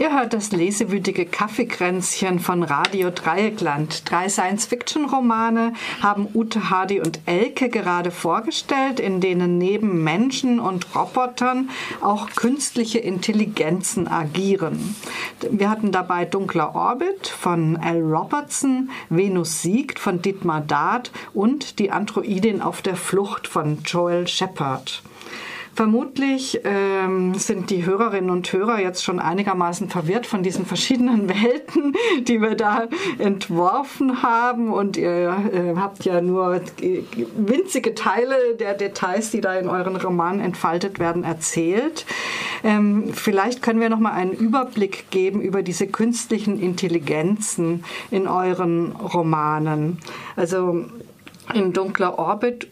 Ihr hört das lesewütige Kaffeekränzchen von Radio Dreieckland. Drei Science-Fiction-Romane haben Ute, Hardy und Elke gerade vorgestellt, in denen neben Menschen und Robotern auch künstliche Intelligenzen agieren. Wir hatten dabei Dunkler Orbit von Al Robertson, Venus siegt von Dietmar Dart und Die Androidin auf der Flucht von Joel Shepard. Vermutlich ähm, sind die Hörerinnen und Hörer jetzt schon einigermaßen verwirrt von diesen verschiedenen Welten, die wir da entworfen haben. Und ihr äh, habt ja nur winzige Teile der Details, die da in euren Romanen entfaltet werden, erzählt. Ähm, vielleicht können wir noch mal einen Überblick geben über diese künstlichen Intelligenzen in euren Romanen. Also in Dunkler Orbit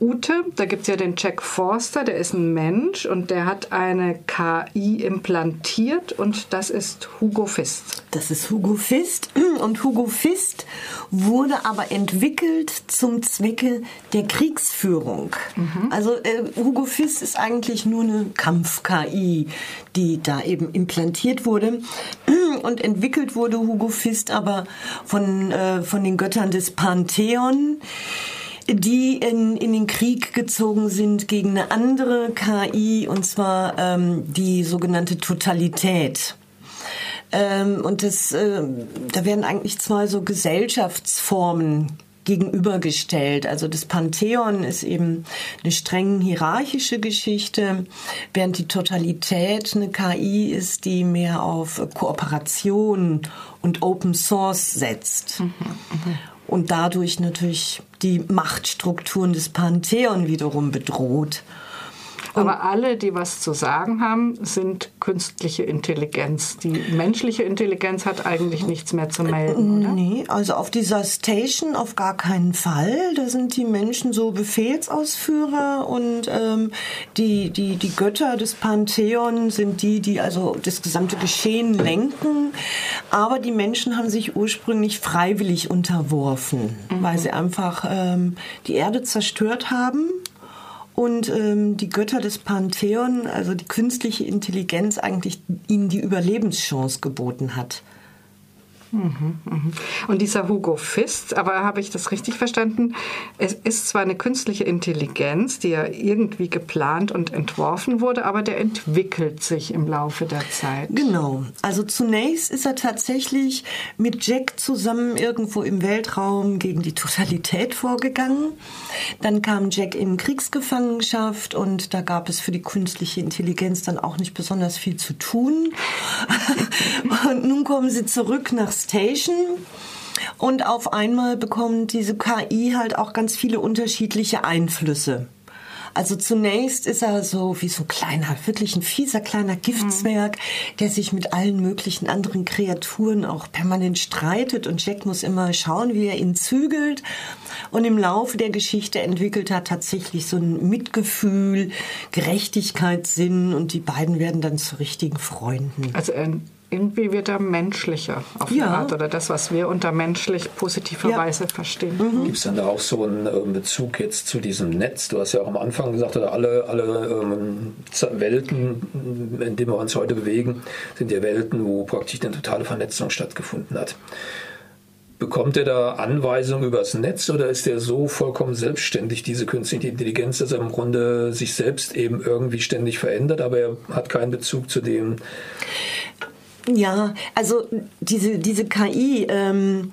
Ute, da gibt es ja den Jack Forster, der ist ein Mensch und der hat eine KI implantiert und das ist Hugo Fist. Das ist Hugo Fist und Hugo Fist wurde aber entwickelt zum Zwecke der Kriegsführung. Mhm. Also äh, Hugo Fist ist eigentlich nur eine Kampf-KI, die da eben implantiert wurde und entwickelt wurde Hugo Fist aber von, äh, von den Göttern des Pantheon die in, in den Krieg gezogen sind gegen eine andere KI, und zwar ähm, die sogenannte Totalität. Ähm, und das, äh, da werden eigentlich zwei so Gesellschaftsformen gegenübergestellt. Also das Pantheon ist eben eine streng hierarchische Geschichte, während die Totalität eine KI ist, die mehr auf Kooperation und Open Source setzt. Mhm, mh und dadurch natürlich die Machtstrukturen des Pantheon wiederum bedroht. Aber alle, die was zu sagen haben, sind künstliche Intelligenz. Die menschliche Intelligenz hat eigentlich nichts mehr zu melden, oder? Nee, also auf dieser Station auf gar keinen Fall. Da sind die Menschen so Befehlsausführer und ähm, die, die, die Götter des Pantheon sind die, die also das gesamte Geschehen lenken. Aber die Menschen haben sich ursprünglich freiwillig unterworfen, mhm. weil sie einfach ähm, die Erde zerstört haben und ähm, die Götter des Pantheon, also die künstliche Intelligenz, eigentlich ihnen die Überlebenschance geboten hat. Mhm, mhm. Und dieser Hugo Fist, aber habe ich das richtig verstanden? Es ist zwar eine künstliche Intelligenz, die ja irgendwie geplant und entworfen wurde, aber der entwickelt sich im Laufe der Zeit. Genau. Also zunächst ist er tatsächlich mit Jack zusammen irgendwo im Weltraum gegen die Totalität vorgegangen. Dann kam Jack in Kriegsgefangenschaft und da gab es für die künstliche Intelligenz dann auch nicht besonders viel zu tun. und nun kommen sie zurück nach Station. Und auf einmal bekommt diese KI halt auch ganz viele unterschiedliche Einflüsse. Also zunächst ist er so wie so ein kleiner, wirklich ein fieser kleiner Giftzwerg, mhm. der sich mit allen möglichen anderen Kreaturen auch permanent streitet und Jack muss immer schauen, wie er ihn zügelt. Und im Laufe der Geschichte entwickelt er tatsächlich so ein Mitgefühl, Gerechtigkeitssinn und die beiden werden dann zu richtigen Freunden. Also ein irgendwie wird er menschlicher auf ja. eine Art oder das, was wir unter menschlich positiverweise ja. verstehen. Mhm. Gibt es dann da auch so einen ähm, Bezug jetzt zu diesem Netz? Du hast ja auch am Anfang gesagt, oder alle, alle ähm, Welten, in denen wir uns heute bewegen, sind ja Welten, wo praktisch eine totale Vernetzung stattgefunden hat. Bekommt er da Anweisungen übers Netz oder ist er so vollkommen selbstständig, diese künstliche Intelligenz, dass er im Grunde sich selbst eben irgendwie ständig verändert, aber er hat keinen Bezug zu dem, ja, also diese, diese KI, ähm,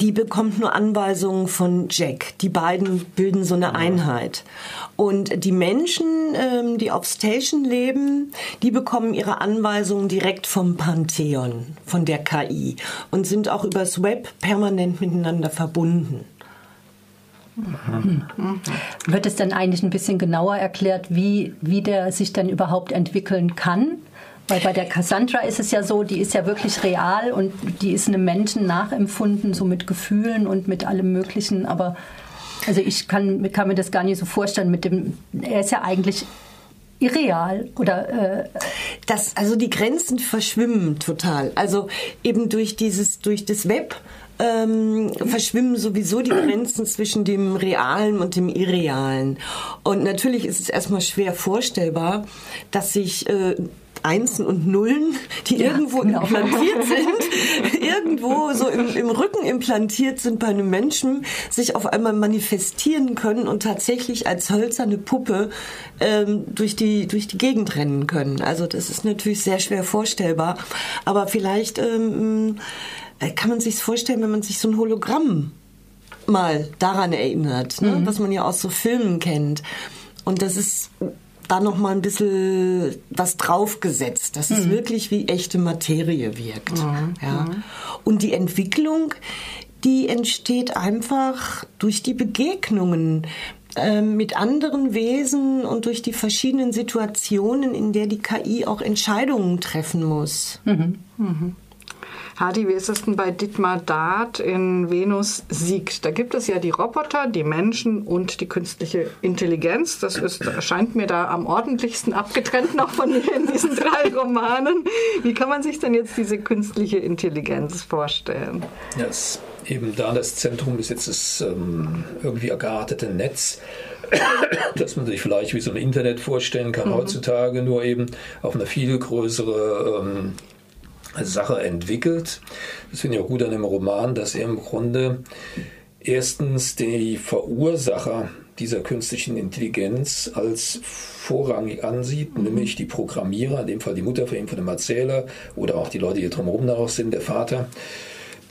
die bekommt nur Anweisungen von Jack. Die beiden bilden so eine Einheit. Und die Menschen, ähm, die auf Station leben, die bekommen ihre Anweisungen direkt vom Pantheon, von der KI und sind auch übers Web permanent miteinander verbunden. Mhm. Wird es dann eigentlich ein bisschen genauer erklärt, wie, wie der sich dann überhaupt entwickeln kann? Weil bei der Cassandra ist es ja so, die ist ja wirklich real und die ist einem Menschen nachempfunden, so mit Gefühlen und mit allem Möglichen. Aber also ich kann, kann mir das gar nicht so vorstellen mit dem, er ist ja eigentlich irreal oder äh das also die Grenzen verschwimmen total also eben durch dieses durch das Web ähm, verschwimmen sowieso die Grenzen zwischen dem Realen und dem Irrealen. Und natürlich ist es erstmal schwer vorstellbar, dass sich äh, Einsen und Nullen, die ja, irgendwo genau. implantiert sind, irgendwo so im, im, Rücken implantiert sind bei einem Menschen, sich auf einmal manifestieren können und tatsächlich als hölzerne Puppe ähm, durch, die, durch die Gegend rennen können. Also das ist natürlich sehr schwer vorstellbar. Aber vielleicht ähm, äh, kann man sich vorstellen, wenn man sich so ein Hologramm mal daran erinnert, ne? mhm. was man ja aus so Filmen kennt. Und das ist da noch mal ein bisschen was draufgesetzt, dass mhm. es wirklich wie echte Materie wirkt. Mhm. Ja. Und die Entwicklung, die entsteht einfach durch die Begegnungen ähm, mit anderen Wesen und durch die verschiedenen Situationen, in der die KI auch Entscheidungen treffen muss. Mhm. Mhm. Hadi, wie ist es denn bei Dietmar Dart in Venus siegt? Da gibt es ja die Roboter, die Menschen und die künstliche Intelligenz. Das ist, scheint mir da am ordentlichsten abgetrennt noch von mir in diesen drei Romanen. Wie kann man sich denn jetzt diese künstliche Intelligenz vorstellen? Ja, es eben da das Zentrum ist jetzt das ähm, irgendwie ergartete Netz dass man sich vielleicht wie so ein Internet vorstellen kann mhm. heutzutage, nur eben auf eine viel größere ähm, Sache entwickelt. Das finde ich auch gut an dem Roman, dass er im Grunde erstens die Verursacher dieser künstlichen Intelligenz als vorrangig ansieht, mhm. nämlich die Programmierer, in dem Fall die Mutter von ihm, von dem Erzähler oder auch die Leute, die drumherum daraus sind, der Vater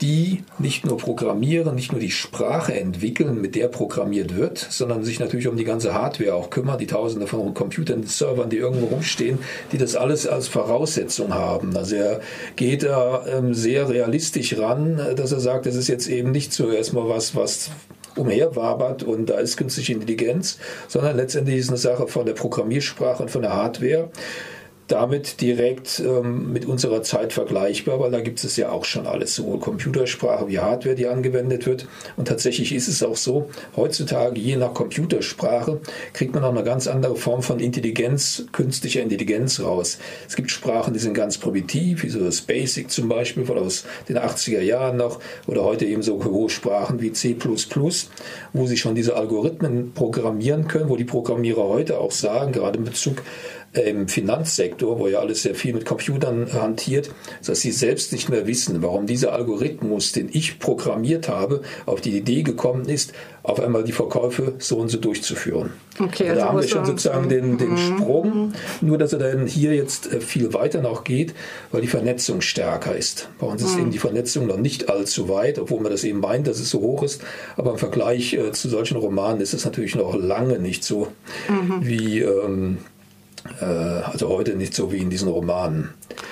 die nicht nur programmieren, nicht nur die Sprache entwickeln, mit der programmiert wird, sondern sich natürlich um die ganze Hardware auch kümmern, die Tausende von Computern, Servern, die irgendwo rumstehen, die das alles als Voraussetzung haben. Also er geht da ähm, sehr realistisch ran, dass er sagt, das ist jetzt eben nicht zuerst mal was, was umherwabert und da ist künstliche Intelligenz, sondern letztendlich ist eine Sache von der Programmiersprache und von der Hardware damit direkt ähm, mit unserer Zeit vergleichbar, weil da gibt es ja auch schon alles, sowohl Computersprache wie Hardware, die angewendet wird. Und tatsächlich ist es auch so, heutzutage je nach Computersprache kriegt man auch eine ganz andere Form von Intelligenz, künstlicher Intelligenz raus. Es gibt Sprachen, die sind ganz primitiv, wie so das Basic zum Beispiel von aus den 80er Jahren noch, oder heute eben so hohe Sprachen wie C++, wo sie schon diese Algorithmen programmieren können, wo die Programmierer heute auch sagen, gerade in Bezug im Finanzsektor, wo ja alles sehr viel mit Computern hantiert, dass sie selbst nicht mehr wissen, warum dieser Algorithmus, den ich programmiert habe, auf die Idee gekommen ist, auf einmal die Verkäufe so und so durchzuführen. Okay, also da haben wir schon sozusagen den, den mhm. Sprung, nur dass er dann hier jetzt äh, viel weiter noch geht, weil die Vernetzung stärker ist. Bei uns ist mhm. eben die Vernetzung noch nicht allzu weit, obwohl man das eben meint, dass es so hoch ist. Aber im Vergleich äh, zu solchen Romanen ist es natürlich noch lange nicht so mhm. wie ähm, äh, also heute nicht so wie in diesen Romanen.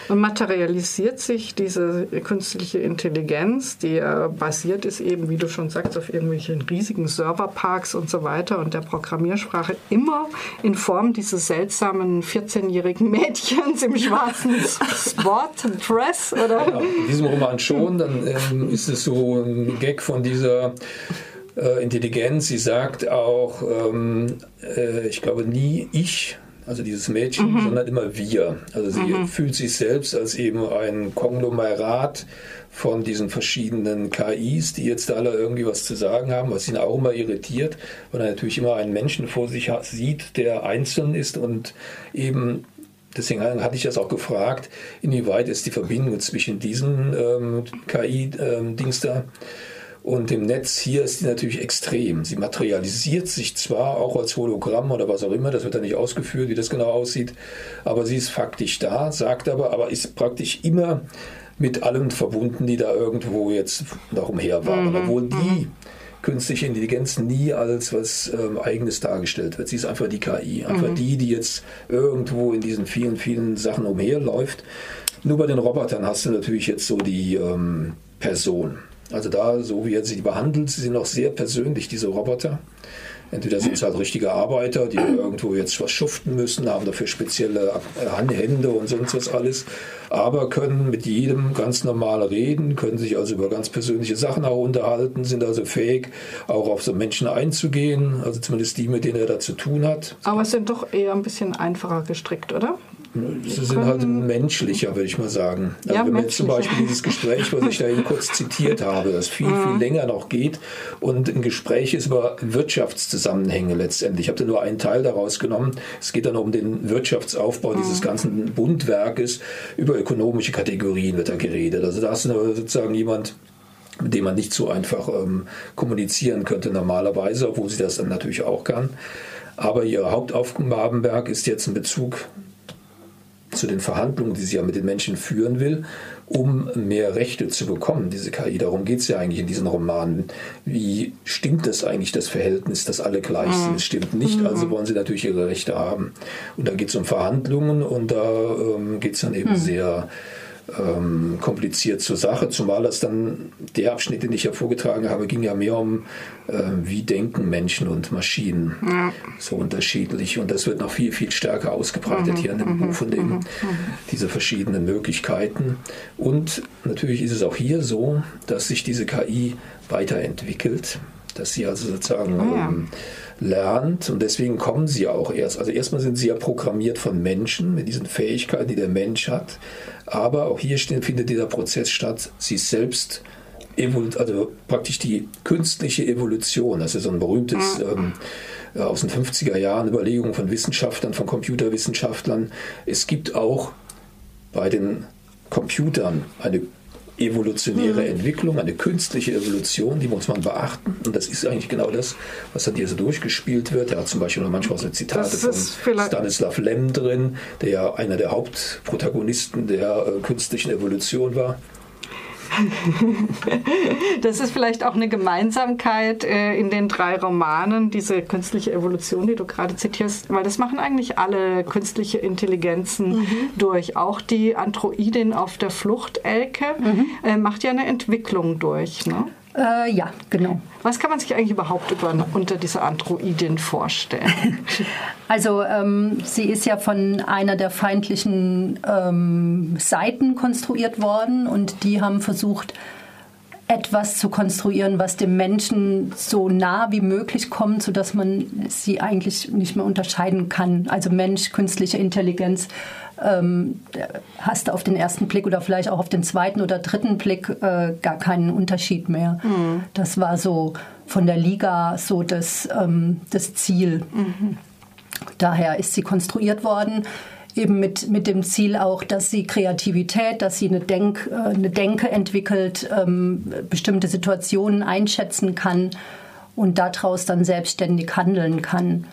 Und materialisiert sich diese künstliche Intelligenz, die äh, basiert ist eben, wie du schon sagst, auf irgendwelchen riesigen Serverparks und so weiter und der Programmiersprache immer in Form dieses seltsamen 14-jährigen Mädchens im schwarzen Sportdress, oder? Ja, in diesem Roman schon, dann ähm, ist es so ein Gag von dieser äh, Intelligenz. Sie sagt auch, ähm, äh, ich glaube nie ich, also dieses Mädchen, mhm. sondern immer wir. Also sie mhm. fühlt sich selbst als eben ein Konglomerat von diesen verschiedenen KIs, die jetzt alle irgendwie was zu sagen haben, was ihn auch immer irritiert, weil er natürlich immer einen Menschen vor sich sieht, der einzeln ist und eben Deswegen hatte ich das auch gefragt, inwieweit ist die Verbindung zwischen diesen ähm, KI-Dings ähm, da und im Netz hier ist sie natürlich extrem. Sie materialisiert sich zwar auch als Hologramm oder was auch immer, das wird dann nicht ausgeführt, wie das genau aussieht, aber sie ist faktisch da, sagt aber, aber ist praktisch immer mit allen verbunden, die da irgendwo jetzt noch umher waren. Mhm. Obwohl die mhm. künstliche Intelligenz nie als was ähm, Eigenes dargestellt wird. Sie ist einfach die KI, einfach mhm. die, die jetzt irgendwo in diesen vielen, vielen Sachen umherläuft. Nur bei den Robotern hast du natürlich jetzt so die ähm, Person. Also da, so wie er sie behandelt, sie sind auch sehr persönlich, diese Roboter. Entweder sind es halt richtige Arbeiter, die irgendwo jetzt was schuften müssen, haben dafür spezielle Hände und sonst was alles, aber können mit jedem ganz normal reden, können sich also über ganz persönliche Sachen auch unterhalten, sind also fähig, auch auf so Menschen einzugehen, also zumindest die, mit denen er da zu tun hat. Aber es sind doch eher ein bisschen einfacher gestrickt, oder? Sie sind halt menschlicher, würde ich mal sagen. Also Ja, wenn man jetzt zum. Beispiel dieses Gespräch, was ich da eben kurz zitiert habe, das viel, Mhm. viel länger noch geht und ein Gespräch ist über Wirtschaftszusammenhänge letztendlich. Ich habe da nur einen Teil daraus genommen. Es geht dann um den Wirtschaftsaufbau Mhm. dieses ganzen Bundwerkes. Über ökonomische Kategorien wird da geredet. Also da ist sozusagen jemand, mit dem man nicht so einfach ähm, kommunizieren könnte normalerweise, obwohl sie das dann natürlich auch kann. Aber ihr Hauptaufgabenwerk ist jetzt in Bezug zu den Verhandlungen, die sie ja mit den Menschen führen will, um mehr Rechte zu bekommen, diese KI. Darum geht es ja eigentlich in diesen Romanen. Wie stimmt das eigentlich, das Verhältnis, dass alle gleich sind? Es stimmt nicht, also wollen sie natürlich ihre Rechte haben. Und da geht es um Verhandlungen und da ähm, geht es dann eben sehr ähm, kompliziert zur Sache, zumal das dann der Abschnitt, den ich ja vorgetragen habe, ging ja mehr um, äh, wie denken Menschen und Maschinen. So unterschiedlich. Und das wird noch viel, viel stärker ausgebreitet hier in dem Buch von dem, diese verschiedenen Möglichkeiten. Und natürlich ist es auch hier so, dass sich diese KI weiterentwickelt, dass sie also sozusagen ja. ähm, lernt und deswegen kommen sie ja auch erst. Also erstmal sind sie ja programmiert von Menschen mit diesen Fähigkeiten, die der Mensch hat. Aber auch hier findet dieser Prozess statt, sie selbst also praktisch die künstliche Evolution. Das ist so ein berühmtes ähm, äh, aus den 50er Jahren Überlegungen von Wissenschaftlern, von Computerwissenschaftlern. Es gibt auch bei den Computern eine evolutionäre Entwicklung, eine künstliche Evolution, die muss man beachten. Und das ist eigentlich genau das, was dann hier so durchgespielt wird. Er hat zum Beispiel noch manchmal so Zitate von Stanislav Lem drin, der ja einer der Hauptprotagonisten der äh, künstlichen Evolution war. Das ist vielleicht auch eine Gemeinsamkeit äh, in den drei Romanen, diese künstliche Evolution, die du gerade zitierst, weil das machen eigentlich alle künstliche Intelligenzen durch. Auch die Androidin auf der Flucht, Elke, äh, macht ja eine Entwicklung durch. Ne? Äh, ja, genau. Was kann man sich eigentlich überhaupt über, unter dieser Androidin vorstellen? Also ähm, sie ist ja von einer der feindlichen ähm, Seiten konstruiert worden und die haben versucht, etwas zu konstruieren, was dem Menschen so nah wie möglich kommt, sodass man sie eigentlich nicht mehr unterscheiden kann. Also Mensch, künstliche Intelligenz, ähm, hast du auf den ersten Blick oder vielleicht auch auf den zweiten oder dritten Blick äh, gar keinen Unterschied mehr. Das war so von der Liga so das, ähm, das Ziel. Daher ist sie konstruiert worden, eben mit, mit dem Ziel auch, dass sie Kreativität, dass sie eine, Denk, äh, eine Denke entwickelt, ähm, bestimmte Situationen einschätzen kann und daraus dann selbstständig handeln kann.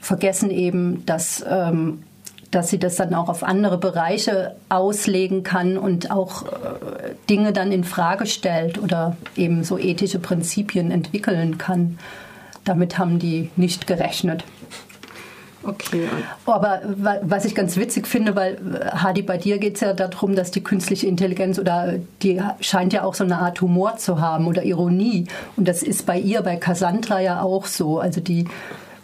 Vergessen eben, dass, ähm, dass sie das dann auch auf andere Bereiche auslegen kann und auch äh, Dinge dann in Frage stellt oder eben so ethische Prinzipien entwickeln kann. Damit haben die nicht gerechnet. Okay. Aber wa- was ich ganz witzig finde, weil äh, Hadi, bei dir geht es ja darum, dass die künstliche Intelligenz oder die scheint ja auch so eine Art Humor zu haben oder Ironie. Und das ist bei ihr, bei Cassandra ja auch so. Also die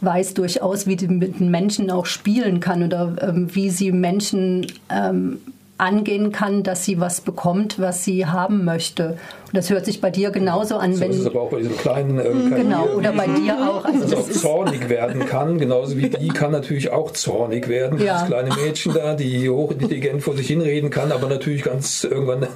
weiß durchaus, wie sie mit Menschen auch spielen kann oder ähm, wie sie Menschen ähm, angehen kann, dass sie was bekommt, was sie haben möchte. Und das hört sich bei dir genauso an, So wenn ist es aber auch bei diesem kleinen ähm, KI, genau oder bei dir auch. Also auch das ist, zornig werden kann, genauso wie die kann natürlich auch zornig werden. Ja. Das kleine Mädchen da, die hochintelligent vor sich hinreden kann, aber natürlich ganz irgendwann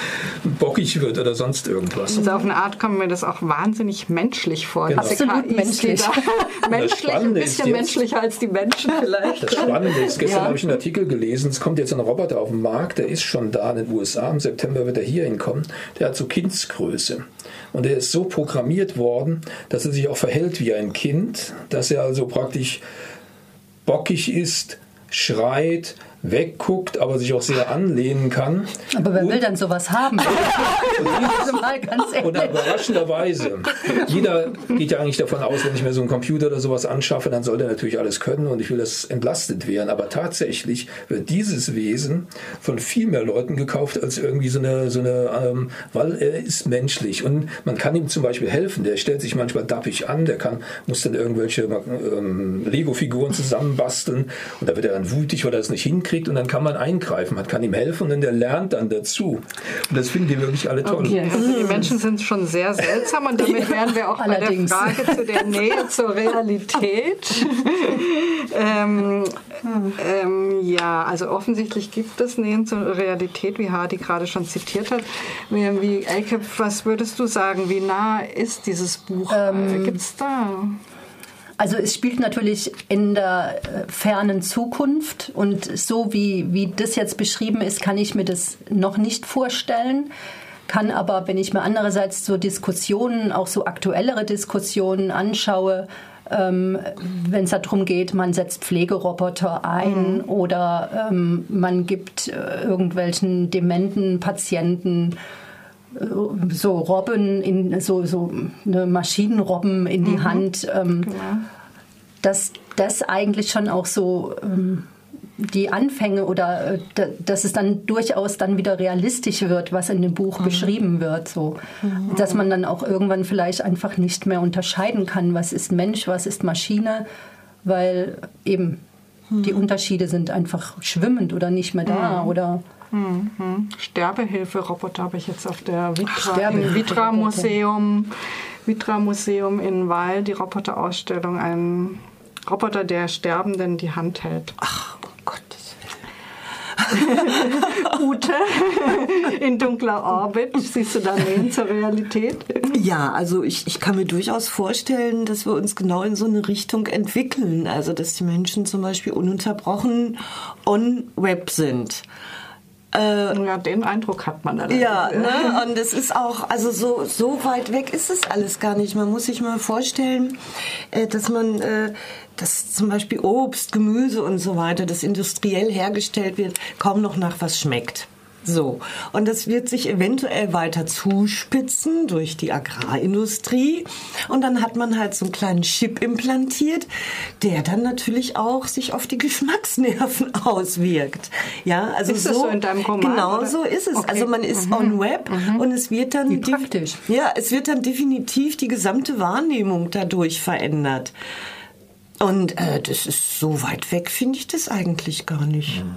bockig wird oder sonst irgendwas. Also auf eine Art kommt mir das auch wahnsinnig menschlich vor. Genau. Absolut menschlich. menschlich, ein bisschen jetzt- menschlicher als die Menschen vielleicht. Das Spannende ist, gestern Ja. habe ich einen Artikel gelesen, es kommt jetzt ein Roboter auf den Markt, der ist schon da in den USA, im September wird er hier hinkommen, der hat so Kindsgröße. Und der ist so programmiert worden, dass er sich auch verhält wie ein Kind, dass er also praktisch bockig ist, schreit, wegguckt, aber sich auch sehr anlehnen kann. aber wer Und- will dann sowas haben? also Und ehrlich. überraschenderweise, jeder geht ja eigentlich davon aus, wenn ich mir so einen Computer oder sowas anschaffe, dann soll der natürlich alles können und ich will, dass entlastet werden. Aber tatsächlich wird dieses Wesen von viel mehr Leuten gekauft als irgendwie so eine, so eine ähm, weil er ist menschlich und man kann ihm zum Beispiel helfen. Der stellt sich manchmal dappig an, der kann, muss dann irgendwelche ähm, Lego-Figuren zusammenbasteln und da wird er dann wütig, weil er es nicht hinkriegt. Kriegt und dann kann man eingreifen, man kann ihm helfen und der lernt dann dazu. Und das finden die wirklich alle toll. Okay, also die Menschen sind schon sehr seltsam und damit wären wir auch Allerdings. bei der Frage zu der Nähe zur Realität. ähm, ähm, ja, also offensichtlich gibt es Nähen zur Realität, wie Hardy gerade schon zitiert hat. Wie, wie Elke, was würdest du sagen, wie nah ist dieses Buch? Ähm, gibt es da? Also es spielt natürlich in der äh, fernen Zukunft und so wie, wie das jetzt beschrieben ist, kann ich mir das noch nicht vorstellen. Kann aber, wenn ich mir andererseits so Diskussionen, auch so aktuellere Diskussionen anschaue, ähm, wenn es darum geht, man setzt Pflegeroboter ein mhm. oder ähm, man gibt äh, irgendwelchen dementen Patienten so Robben in so so eine Maschinenrobben in die mhm. Hand, ähm, genau. dass das eigentlich schon auch so ähm, die Anfänge oder äh, dass es dann durchaus dann wieder realistisch wird, was in dem Buch mhm. beschrieben wird, so mhm. dass man dann auch irgendwann vielleicht einfach nicht mehr unterscheiden kann, was ist Mensch, was ist Maschine, weil eben die mhm. Unterschiede sind einfach schwimmend oder nicht mehr da mhm. oder Mhm. Sterbehilfe-Roboter habe ich jetzt auf der Vitra, im Vitra Museum, Vitra Museum in Weil, die Roboterausstellung, ein Roboter, der Sterbenden die Hand hält. Ach, um Gottes Ute, in dunkler Orbit, siehst du da Nähen zur Realität? Ja, also ich, ich kann mir durchaus vorstellen, dass wir uns genau in so eine Richtung entwickeln. Also, dass die Menschen zum Beispiel ununterbrochen on-Web sind. Äh, ja, den Eindruck hat man allerdings. Ja, ne? und es ist auch, also so, so weit weg ist es alles gar nicht. Man muss sich mal vorstellen, äh, dass man, äh, dass zum Beispiel Obst, Gemüse und so weiter, das industriell hergestellt wird, kaum noch nach was schmeckt. So. Und das wird sich eventuell weiter zuspitzen durch die Agrarindustrie. Und dann hat man halt so einen kleinen Chip implantiert, der dann natürlich auch sich auf die Geschmacksnerven auswirkt. Ja, also ist so, so in deinem Roman, Genau oder? so ist es. Okay. Also man ist mhm. on Web mhm. und es wird dann Wie praktisch. Ja, es wird dann definitiv die gesamte Wahrnehmung dadurch verändert. Und äh, das ist so weit weg, finde ich das eigentlich gar nicht. Mhm.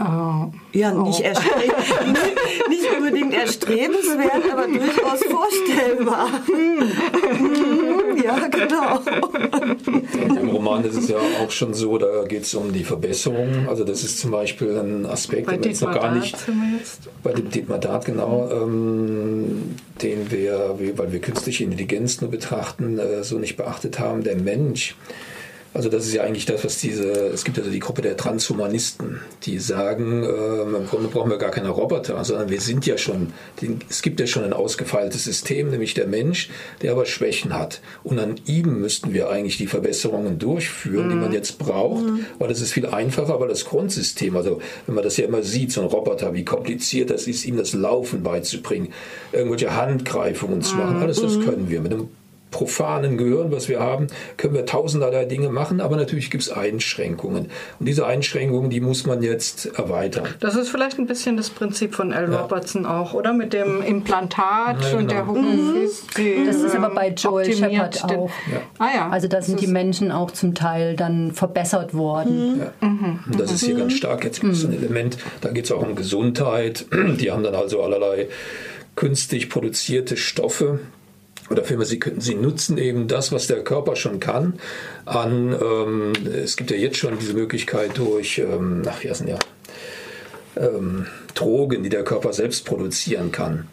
Oh. Ja, nicht, oh. nicht, nicht, unbedingt erstrebenswert, aber durchaus vorstellbar. ja, genau. Im Roman ist es ja auch schon so, da geht es um die Verbesserung. Also das ist zum Beispiel ein Aspekt, den wir jetzt noch gar nicht bei dem Dietmar Dart genau, ähm, den wir, weil wir künstliche Intelligenz nur betrachten, äh, so nicht beachtet haben. Der Mensch also das ist ja eigentlich das, was diese, es gibt also die Gruppe der Transhumanisten, die sagen, äh, im Grunde brauchen wir gar keine Roboter, sondern wir sind ja schon, es gibt ja schon ein ausgefeiltes System, nämlich der Mensch, der aber Schwächen hat. Und an ihm müssten wir eigentlich die Verbesserungen durchführen, mhm. die man mhm. jetzt braucht, mhm. weil das ist viel einfacher, weil das Grundsystem, also wenn man das ja immer sieht, so ein Roboter, wie kompliziert das ist, ihm das Laufen beizubringen, irgendwelche Handgreifungen zu machen, alles das mhm. können wir. Mit einem profanen Gehirn, was wir haben, können wir tausenderlei Dinge machen, aber natürlich gibt es Einschränkungen. Und diese Einschränkungen, die muss man jetzt erweitern. Das ist vielleicht ein bisschen das Prinzip von L. Ja. Robertson auch, oder? Mit dem Implantat ja, genau. und der Homophys. Mhm. Das ist aber bei Joel Shepard auch. Ja. Ah, ja. Also da sind die Menschen auch zum Teil dann verbessert worden. Mhm. Mhm. Das ist hier ganz stark jetzt mhm. so ein Element. Da geht es auch um Gesundheit. Die haben dann also allerlei künstlich produzierte Stoffe, oder vielmehr, sie, sie nutzen eben das, was der Körper schon kann, an, ähm, es gibt ja jetzt schon diese Möglichkeit durch, ähm, ach, wie heißen ja, ähm, Drogen, die der Körper selbst produzieren kann,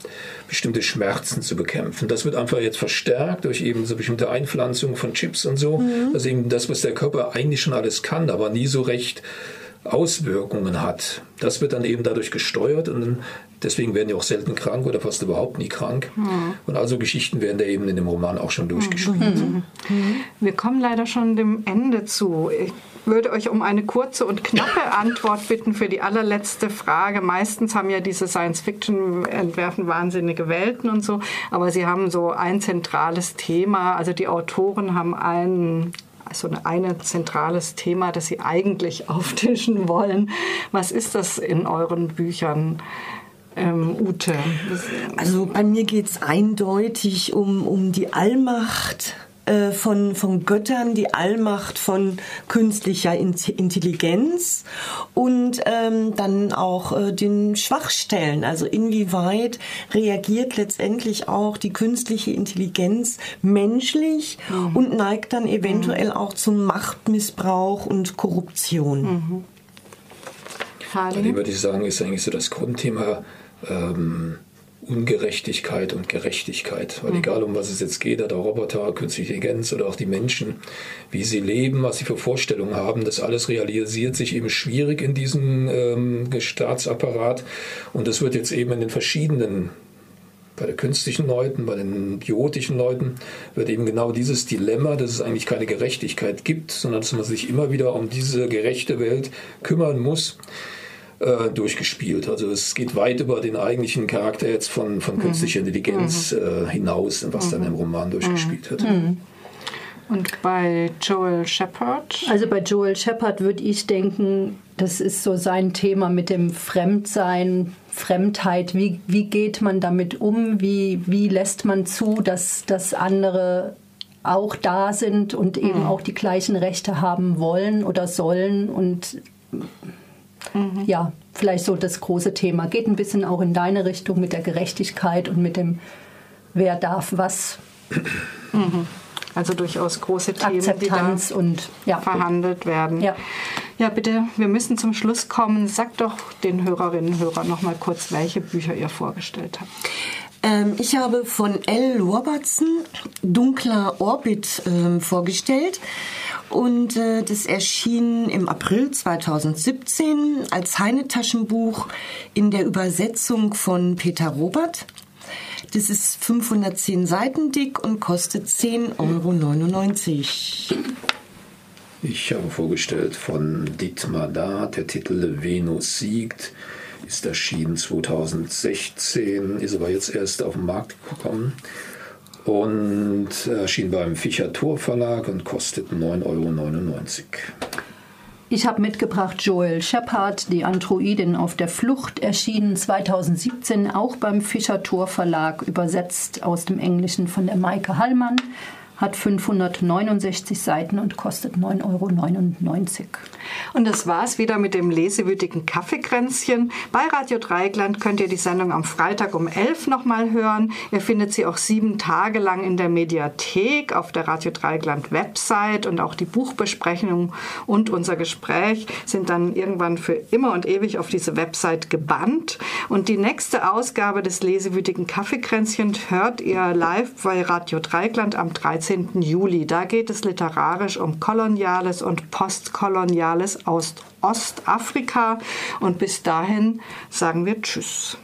bestimmte Schmerzen zu bekämpfen. Das wird einfach jetzt verstärkt durch eben so bestimmte Einpflanzungen von Chips und so. Mhm. Das ist eben das, was der Körper eigentlich schon alles kann, aber nie so recht Auswirkungen hat. Das wird dann eben dadurch gesteuert und deswegen werden die auch selten krank oder fast überhaupt nie krank. Mhm. Und also Geschichten werden da eben in dem Roman auch schon durchgespielt. Mhm. Wir kommen leider schon dem Ende zu. Ich würde euch um eine kurze und knappe Antwort bitten für die allerletzte Frage. Meistens haben ja diese Science-Fiction entwerfen wahnsinnige Welten und so, aber sie haben so ein zentrales Thema. Also die Autoren haben einen so ein zentrales Thema, das Sie eigentlich auftischen wollen. Was ist das in euren Büchern? Ähm, Ute? Also bei mir geht es eindeutig um, um die Allmacht äh, von, von Göttern, die Allmacht von künstlicher Intelligenz und ähm, dann auch äh, den Schwachstellen. Also inwieweit reagiert letztendlich auch die künstliche Intelligenz menschlich mhm. und neigt dann eventuell mhm. auch zum Machtmissbrauch und Korruption. Mhm. Bei dem würde ich sagen, ist eigentlich so das Grundthema. Ähm, Ungerechtigkeit und Gerechtigkeit. Weil mhm. egal um was es jetzt geht, der Roboter, Künstliche Intelligenz oder auch die Menschen, wie sie leben, was sie für Vorstellungen haben, das alles realisiert sich eben schwierig in diesem ähm, Staatsapparat. Und das wird jetzt eben in den verschiedenen bei den künstlichen Leuten, bei den biotischen Leuten wird eben genau dieses Dilemma, dass es eigentlich keine Gerechtigkeit gibt, sondern dass man sich immer wieder um diese gerechte Welt kümmern muss äh, durchgespielt. Also es geht weit über den eigentlichen Charakter jetzt von, von mhm. künstlicher Intelligenz mhm. äh, hinaus, was mhm. dann im Roman durchgespielt wird. Mhm. Und bei Joel Shepard? Also bei Joel Shepard würde ich denken, das ist so sein Thema mit dem Fremdsein, Fremdheit. Wie, wie geht man damit um? Wie, wie lässt man zu, dass, dass andere auch da sind und eben mhm. auch die gleichen Rechte haben wollen oder sollen? Und Mhm. Ja, vielleicht so das große Thema. Geht ein bisschen auch in deine Richtung mit der Gerechtigkeit und mit dem, wer darf was. Mhm. Also durchaus große Themen, Akzeptanz die da und ja. verhandelt werden. Ja. ja, bitte, wir müssen zum Schluss kommen. Sag doch den Hörerinnen und Hörern noch mal kurz, welche Bücher ihr vorgestellt habt. Ähm, ich habe von L. Robertson Dunkler Orbit ähm, vorgestellt. Und äh, das erschien im April 2017 als Heine-Taschenbuch in der Übersetzung von Peter Robert. Das ist 510 Seiten dick und kostet 10,99 Euro. Ich habe vorgestellt von Dietmar Dart, der Titel Venus siegt, ist erschienen 2016, ist aber jetzt erst auf den Markt gekommen und erschien beim Fischer Tor Verlag und kostet 9,99 Euro. Ich habe mitgebracht Joel Shepard, die Androidin auf der Flucht, erschienen 2017 auch beim Fischer Tor Verlag, übersetzt aus dem Englischen von der Maike Hallmann hat 569 Seiten und kostet 9,99 Euro. Und das war's wieder mit dem lesewütigen Kaffeekränzchen. Bei Radio Dreieckland könnt ihr die Sendung am Freitag um 11 nochmal hören. Ihr findet sie auch sieben Tage lang in der Mediathek auf der Radio Dreieckland Website und auch die Buchbesprechung und unser Gespräch sind dann irgendwann für immer und ewig auf diese Website gebannt. Und die nächste Ausgabe des lesewütigen Kaffeekränzchen hört ihr live bei Radio Dreieckland am 13. 18. Juli. Da geht es literarisch um Koloniales und Postkoloniales aus Ostafrika. Und bis dahin sagen wir Tschüss.